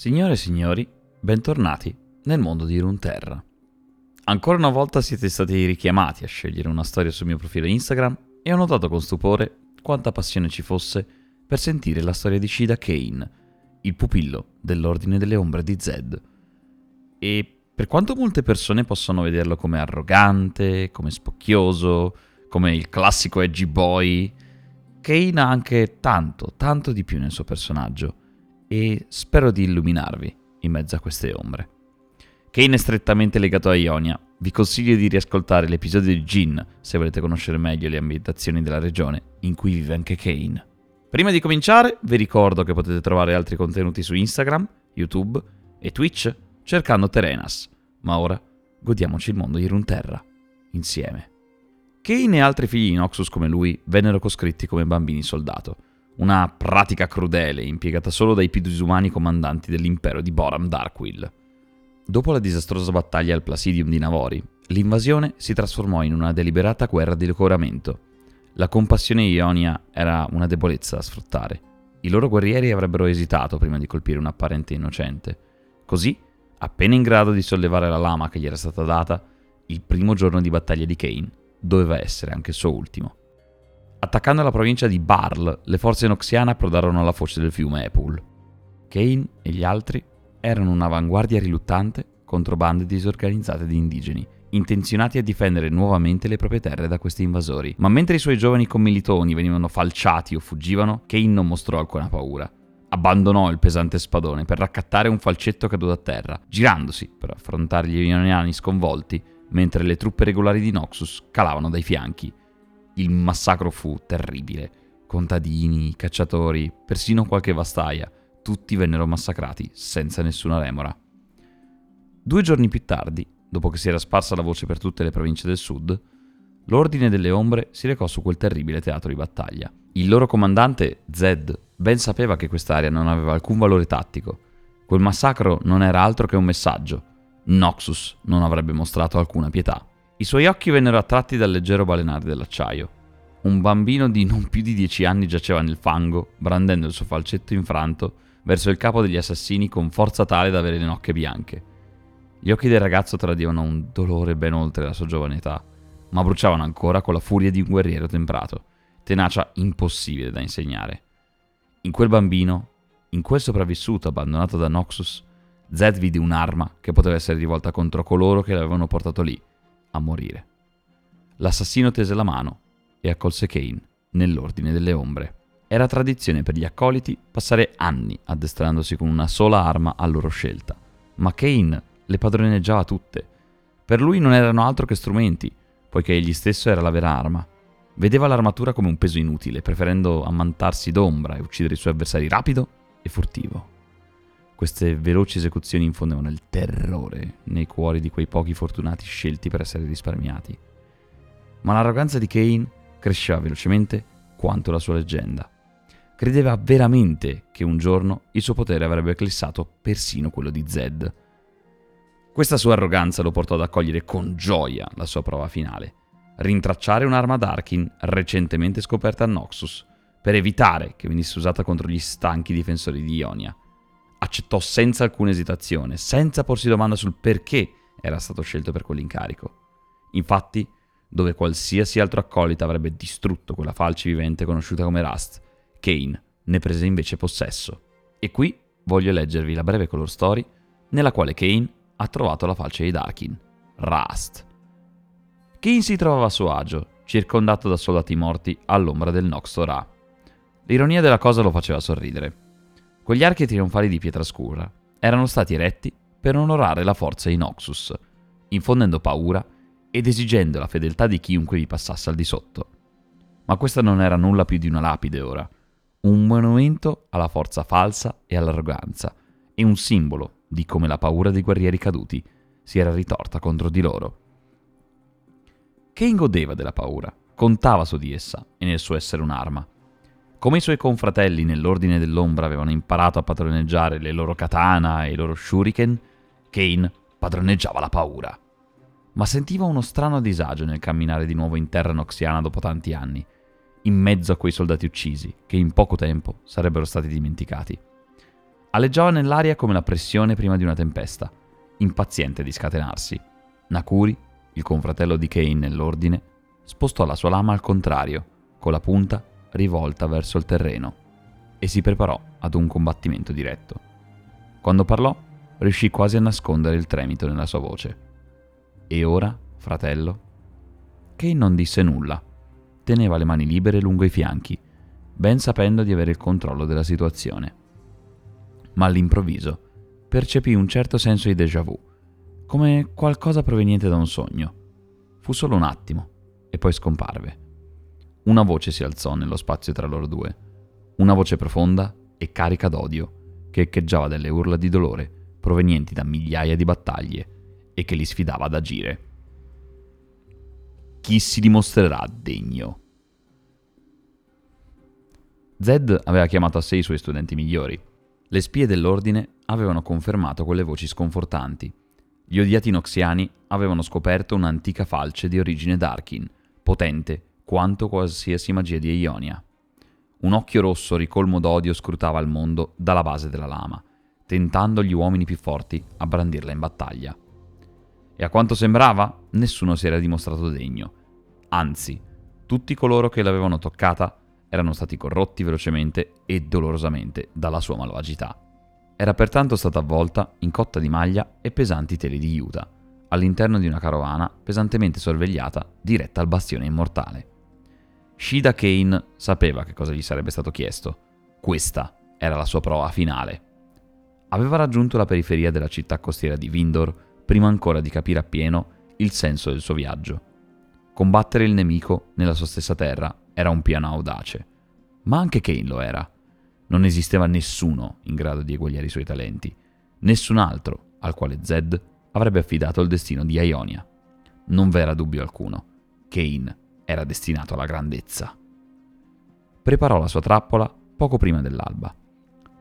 Signore e signori, bentornati nel mondo di Runeterra. Ancora una volta siete stati richiamati a scegliere una storia sul mio profilo Instagram e ho notato con stupore quanta passione ci fosse per sentire la storia di Shida Kane, il pupillo dell'Ordine delle Ombre di Zed. E per quanto molte persone possono vederlo come arrogante, come spocchioso, come il classico edgy boy, Kane ha anche tanto, tanto di più nel suo personaggio e spero di illuminarvi in mezzo a queste ombre. Kane è strettamente legato a Ionia. Vi consiglio di riascoltare l'episodio di Jin se volete conoscere meglio le ambientazioni della regione in cui vive anche Kane. Prima di cominciare, vi ricordo che potete trovare altri contenuti su Instagram, YouTube e Twitch cercando Terenas. Ma ora godiamoci il mondo di Runterra insieme. Kane e altri figli di Noxus come lui vennero coscritti come bambini soldato una pratica crudele impiegata solo dai più disumani comandanti dell'impero di Boram Darkwill. Dopo la disastrosa battaglia al Placidium di Navori, l'invasione si trasformò in una deliberata guerra di locoramento. La compassione ionia era una debolezza da sfruttare. I loro guerrieri avrebbero esitato prima di colpire un apparente innocente. Così, appena in grado di sollevare la lama che gli era stata data, il primo giorno di battaglia di Kane doveva essere anche il suo ultimo. Attaccando la provincia di Barl, le forze noxiane approdarono alla foce del fiume Epul. Kane e gli altri erano un'avanguardia riluttante contro bande disorganizzate di indigeni, intenzionati a difendere nuovamente le proprie terre da questi invasori. Ma mentre i suoi giovani commilitoni venivano falciati o fuggivano, Kane non mostrò alcuna paura. Abbandonò il pesante spadone per raccattare un falcetto caduto a terra, girandosi per affrontare gli ioniani sconvolti, mentre le truppe regolari di Noxus calavano dai fianchi. Il massacro fu terribile. Contadini, cacciatori, persino qualche vastaia, tutti vennero massacrati senza nessuna remora. Due giorni più tardi, dopo che si era sparsa la voce per tutte le province del sud, l'Ordine delle Ombre si recò su quel terribile teatro di battaglia. Il loro comandante, Zed, ben sapeva che quest'area non aveva alcun valore tattico. Quel massacro non era altro che un messaggio. Noxus non avrebbe mostrato alcuna pietà. I suoi occhi vennero attratti dal leggero balenare dell'acciaio. Un bambino di non più di dieci anni giaceva nel fango, brandendo il suo falcetto infranto verso il capo degli assassini con forza tale da avere le nocche bianche. Gli occhi del ragazzo tradivano un dolore ben oltre la sua giovane età, ma bruciavano ancora con la furia di un guerriero temprato, tenacia impossibile da insegnare. In quel bambino, in quel sopravvissuto abbandonato da Noxus, Zed vide un'arma che poteva essere rivolta contro coloro che l'avevano portato lì, a morire. L'assassino tese la mano e accolse Kane nell'ordine delle ombre. Era tradizione per gli accoliti passare anni addestrandosi con una sola arma a loro scelta, ma Kane le padroneggiava tutte. Per lui non erano altro che strumenti, poiché egli stesso era la vera arma. Vedeva l'armatura come un peso inutile, preferendo ammantarsi d'ombra e uccidere i suoi avversari rapido e furtivo. Queste veloci esecuzioni infondevano il terrore nei cuori di quei pochi fortunati scelti per essere risparmiati. Ma l'arroganza di Kane cresceva velocemente quanto la sua leggenda. Credeva veramente che un giorno il suo potere avrebbe eclissato persino quello di Zed. Questa sua arroganza lo portò ad accogliere con gioia la sua prova finale, rintracciare un'arma Darkin recentemente scoperta a Noxus, per evitare che venisse usata contro gli stanchi difensori di Ionia accettò senza alcuna esitazione, senza porsi domanda sul perché era stato scelto per quell'incarico. Infatti, dove qualsiasi altro accolita avrebbe distrutto quella falce vivente conosciuta come Rust, Kane ne prese invece possesso. E qui voglio leggervi la breve color story nella quale Kane ha trovato la falce di Darkin, Rust. Kane si trovava a suo agio, circondato da soldati morti all'ombra del Noxtor L'ironia della cosa lo faceva sorridere. Quegli archi trionfali di pietra scura erano stati eretti per onorare la forza di Noxus, infondendo paura ed esigendo la fedeltà di chiunque vi passasse al di sotto. Ma questa non era nulla più di una lapide ora, un monumento alla forza falsa e all'arroganza, e un simbolo di come la paura dei guerrieri caduti si era ritorta contro di loro. Kane godeva della paura, contava su di essa e nel suo essere un'arma, come i suoi confratelli nell'Ordine dell'Ombra avevano imparato a padroneggiare le loro katana e i loro shuriken, Kane padroneggiava la paura. Ma sentiva uno strano disagio nel camminare di nuovo in terra noxiana dopo tanti anni, in mezzo a quei soldati uccisi che in poco tempo sarebbero stati dimenticati. Aleggiava nell'aria come la pressione prima di una tempesta, impaziente di scatenarsi. Nakuri, il confratello di Kane nell'ordine, spostò la sua lama al contrario, con la punta rivolta verso il terreno, e si preparò ad un combattimento diretto. Quando parlò, riuscì quasi a nascondere il tremito nella sua voce. E ora, fratello? Kane non disse nulla. Teneva le mani libere lungo i fianchi, ben sapendo di avere il controllo della situazione. Ma all'improvviso percepì un certo senso di déjà vu, come qualcosa proveniente da un sogno. Fu solo un attimo, e poi scomparve. Una voce si alzò nello spazio tra loro due, una voce profonda e carica d'odio, che echeggiava delle urla di dolore provenienti da migliaia di battaglie e che li sfidava ad agire. Chi si dimostrerà degno? Zed aveva chiamato a sé i suoi studenti migliori. Le spie dell'ordine avevano confermato quelle voci sconfortanti. Gli odiati noxiani avevano scoperto un'antica falce di origine Darkin, potente quanto qualsiasi magia di Ionia. Un occhio rosso ricolmo d'odio scrutava il mondo dalla base della lama, tentando gli uomini più forti a brandirla in battaglia. E a quanto sembrava, nessuno si era dimostrato degno. Anzi, tutti coloro che l'avevano toccata erano stati corrotti velocemente e dolorosamente dalla sua malvagità. Era pertanto stata avvolta in cotta di maglia e pesanti tele di juta, all'interno di una carovana pesantemente sorvegliata diretta al bastione immortale. Shida Kane sapeva che cosa gli sarebbe stato chiesto. Questa era la sua prova finale. Aveva raggiunto la periferia della città costiera di Vindor prima ancora di capire appieno il senso del suo viaggio. Combattere il nemico nella sua stessa terra era un piano audace, ma anche Kane lo era. Non esisteva nessuno in grado di eguagliare i suoi talenti, nessun altro al quale Zed avrebbe affidato il destino di Ionia. Non v'era dubbio alcuno. Kane era destinato alla grandezza. Preparò la sua trappola poco prima dell'alba.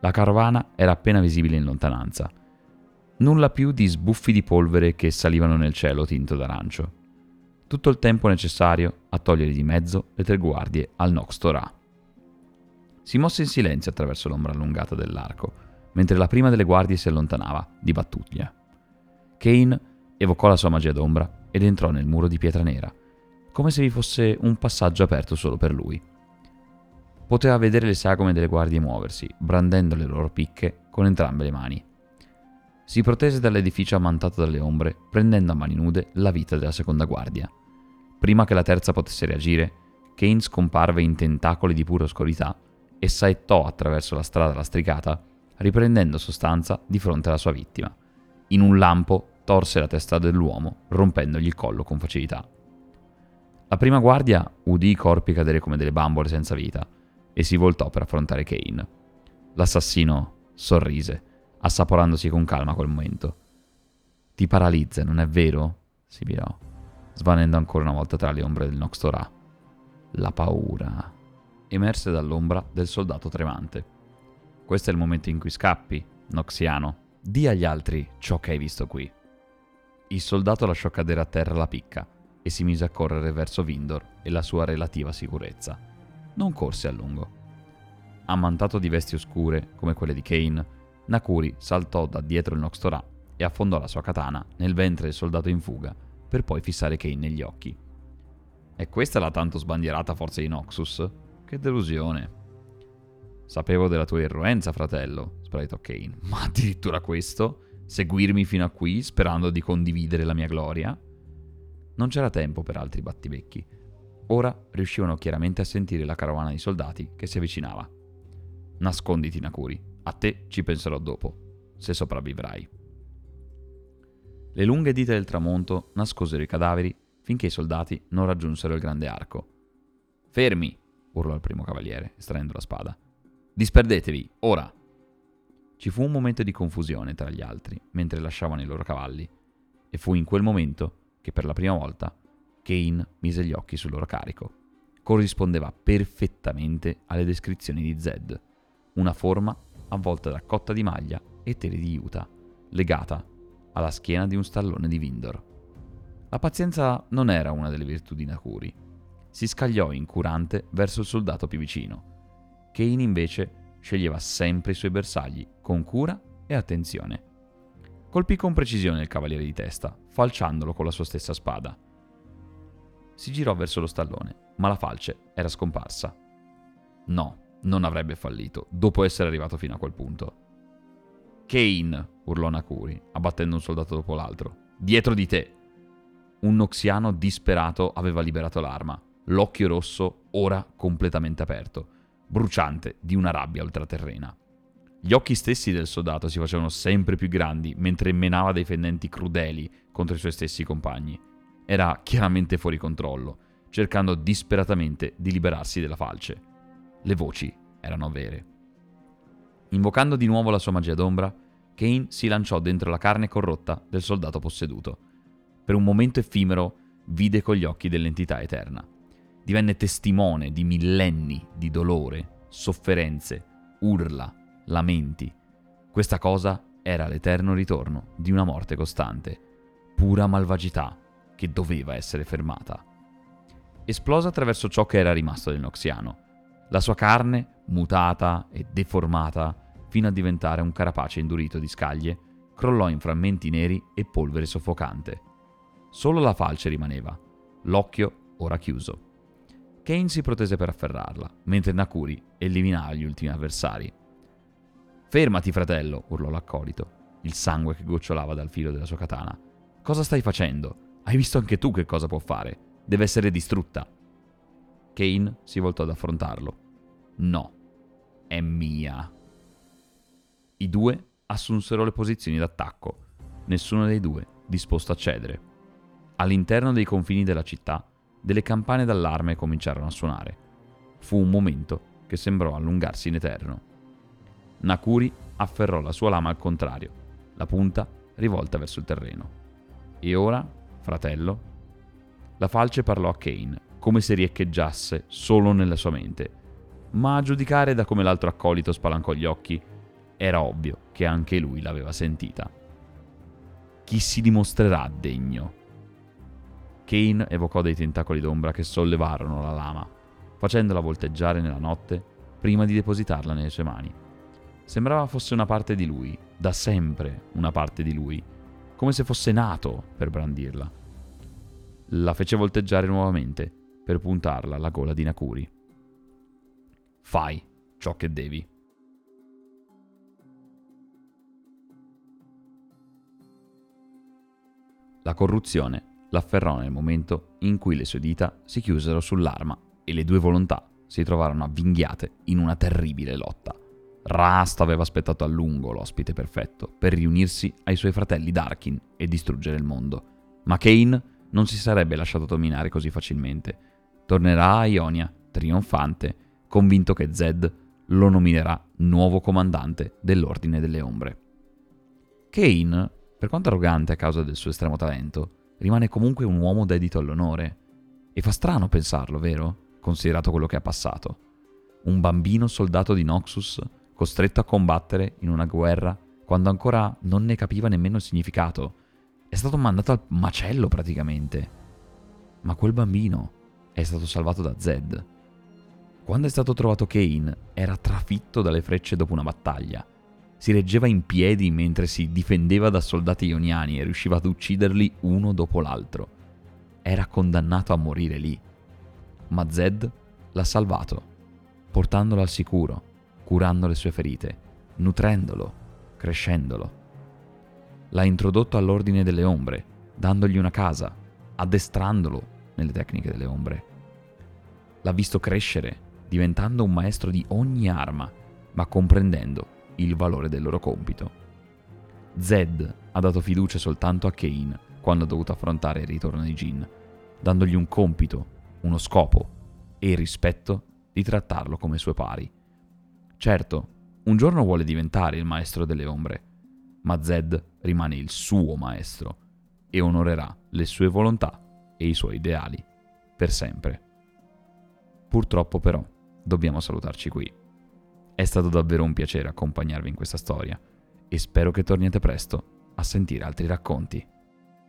La carovana era appena visibile in lontananza. Nulla più di sbuffi di polvere che salivano nel cielo tinto d'arancio. Tutto il tempo necessario a togliere di mezzo le tre guardie al Nox Torah. Si mosse in silenzio attraverso l'ombra allungata dell'arco, mentre la prima delle guardie si allontanava, di battuglia. Kane evocò la sua magia d'ombra ed entrò nel muro di pietra nera, come se vi fosse un passaggio aperto solo per lui. Poteva vedere le sagome delle guardie muoversi, brandendo le loro picche con entrambe le mani. Si protese dall'edificio ammantato dalle ombre, prendendo a mani nude la vita della seconda guardia. Prima che la terza potesse reagire, Kane scomparve in tentacoli di pura oscurità e saettò attraverso la strada lastricata, riprendendo sostanza di fronte alla sua vittima. In un lampo torse la testa dell'uomo, rompendogli il collo con facilità. La prima guardia udì i corpi cadere come delle bambole senza vita e si voltò per affrontare Kane. L'assassino sorrise, assaporandosi con calma quel momento. Ti paralizza, non è vero? si virò, svanendo ancora una volta tra le ombre del Noxtorah. La paura. Emerse dall'ombra del soldato tremante. Questo è il momento in cui scappi, Noxiano. Di agli altri ciò che hai visto qui. Il soldato lasciò cadere a terra la picca e si mise a correre verso Vindor e la sua relativa sicurezza. Non corse a lungo. Ammantato di vesti oscure, come quelle di Kane, Nakuri saltò da dietro il Noxtorah e affondò la sua katana nel ventre del soldato in fuga, per poi fissare Kane negli occhi. E questa la tanto sbandierata forza di Noxus? Che delusione. Sapevo della tua irruenza, fratello, sbraitò Kane, ma addirittura questo? Seguirmi fino a qui, sperando di condividere la mia gloria? Non c'era tempo per altri battibecchi. Ora riuscivano chiaramente a sentire la carovana di soldati che si avvicinava. Nasconditi, Nakuri. A te ci penserò dopo, se sopravvivrai. Le lunghe dita del tramonto nascosero i cadaveri finché i soldati non raggiunsero il grande arco. Fermi! urlò il primo cavaliere, estraendo la spada. Disperdetevi, ora! Ci fu un momento di confusione tra gli altri mentre lasciavano i loro cavalli, e fu in quel momento che per la prima volta Kane mise gli occhi sul loro carico. Corrispondeva perfettamente alle descrizioni di Zed, una forma avvolta da cotta di maglia e tele di juta, legata alla schiena di un stallone di Vindor. La pazienza non era una delle virtù di Nakuri. Si scagliò incurante verso il soldato più vicino. Kane invece sceglieva sempre i suoi bersagli con cura e attenzione. Colpì con precisione il cavaliere di testa, falciandolo con la sua stessa spada. Si girò verso lo stallone, ma la falce era scomparsa. No, non avrebbe fallito, dopo essere arrivato fino a quel punto. Kane, urlò Nakuri, abbattendo un soldato dopo l'altro. Dietro di te! Un noxiano disperato aveva liberato l'arma, l'occhio rosso ora completamente aperto, bruciante di una rabbia ultraterrena. Gli occhi stessi del soldato si facevano sempre più grandi mentre menava dei fendenti crudeli contro i suoi stessi compagni. Era chiaramente fuori controllo, cercando disperatamente di liberarsi della falce. Le voci erano vere. Invocando di nuovo la sua magia d'ombra, Kane si lanciò dentro la carne corrotta del soldato posseduto. Per un momento effimero vide con gli occhi dell'entità eterna. Divenne testimone di millenni di dolore, sofferenze, urla, lamenti. Questa cosa era l'eterno ritorno di una morte costante, pura malvagità che doveva essere fermata. Esplosa attraverso ciò che era rimasto del Noxiano, la sua carne, mutata e deformata fino a diventare un carapace indurito di scaglie, crollò in frammenti neri e polvere soffocante. Solo la falce rimaneva, l'occhio ora chiuso. Kane si protese per afferrarla, mentre Nakuri eliminava gli ultimi avversari. Fermati, fratello, urlò l'accolito, il sangue che gocciolava dal filo della sua katana. Cosa stai facendo? Hai visto anche tu che cosa può fare? Deve essere distrutta. Kane si voltò ad affrontarlo. No, è mia. I due assunsero le posizioni d'attacco, nessuno dei due disposto a cedere. All'interno dei confini della città, delle campane d'allarme cominciarono a suonare. Fu un momento che sembrò allungarsi in eterno. Nakuri afferrò la sua lama al contrario, la punta rivolta verso il terreno. E ora, fratello? La falce parlò a Kane, come se riecheggiasse solo nella sua mente. Ma a giudicare da come l'altro accolito spalancò gli occhi, era ovvio che anche lui l'aveva sentita. Chi si dimostrerà degno? Kane evocò dei tentacoli d'ombra che sollevarono la lama, facendola volteggiare nella notte prima di depositarla nelle sue mani. Sembrava fosse una parte di lui, da sempre una parte di lui, come se fosse nato per brandirla. La fece volteggiare nuovamente per puntarla alla gola di Nakuri. Fai ciò che devi. La corruzione l'afferrò nel momento in cui le sue dita si chiusero sull'arma e le due volontà si trovarono avvinghiate in una terribile lotta. Rast aveva aspettato a lungo l'ospite perfetto per riunirsi ai suoi fratelli Darkin e distruggere il mondo, ma Kane non si sarebbe lasciato dominare così facilmente. Tornerà a Ionia, trionfante, convinto che Zed lo nominerà nuovo comandante dell'Ordine delle Ombre. Kane per quanto arrogante a causa del suo estremo talento, rimane comunque un uomo dedito all'onore. E fa strano pensarlo, vero? Considerato quello che ha passato. Un bambino soldato di Noxus, costretto a combattere in una guerra quando ancora non ne capiva nemmeno il significato. È stato mandato al macello praticamente. Ma quel bambino è stato salvato da Zed. Quando è stato trovato Kane, era trafitto dalle frecce dopo una battaglia si reggeva in piedi mentre si difendeva da soldati ioniani e riusciva ad ucciderli uno dopo l'altro. Era condannato a morire lì. Ma Zed l'ha salvato, portandolo al sicuro, curando le sue ferite, nutrendolo, crescendolo. L'ha introdotto all'ordine delle ombre, dandogli una casa, addestrandolo nelle tecniche delle ombre. L'ha visto crescere, diventando un maestro di ogni arma, ma comprendendo il valore del loro compito. Zed ha dato fiducia soltanto a Kane quando ha dovuto affrontare il ritorno di Jin, dandogli un compito, uno scopo e il rispetto di trattarlo come sue pari. Certo, un giorno vuole diventare il maestro delle ombre, ma Zed rimane il suo maestro e onorerà le sue volontà e i suoi ideali per sempre. Purtroppo però dobbiamo salutarci qui. È stato davvero un piacere accompagnarvi in questa storia e spero che torniate presto a sentire altri racconti.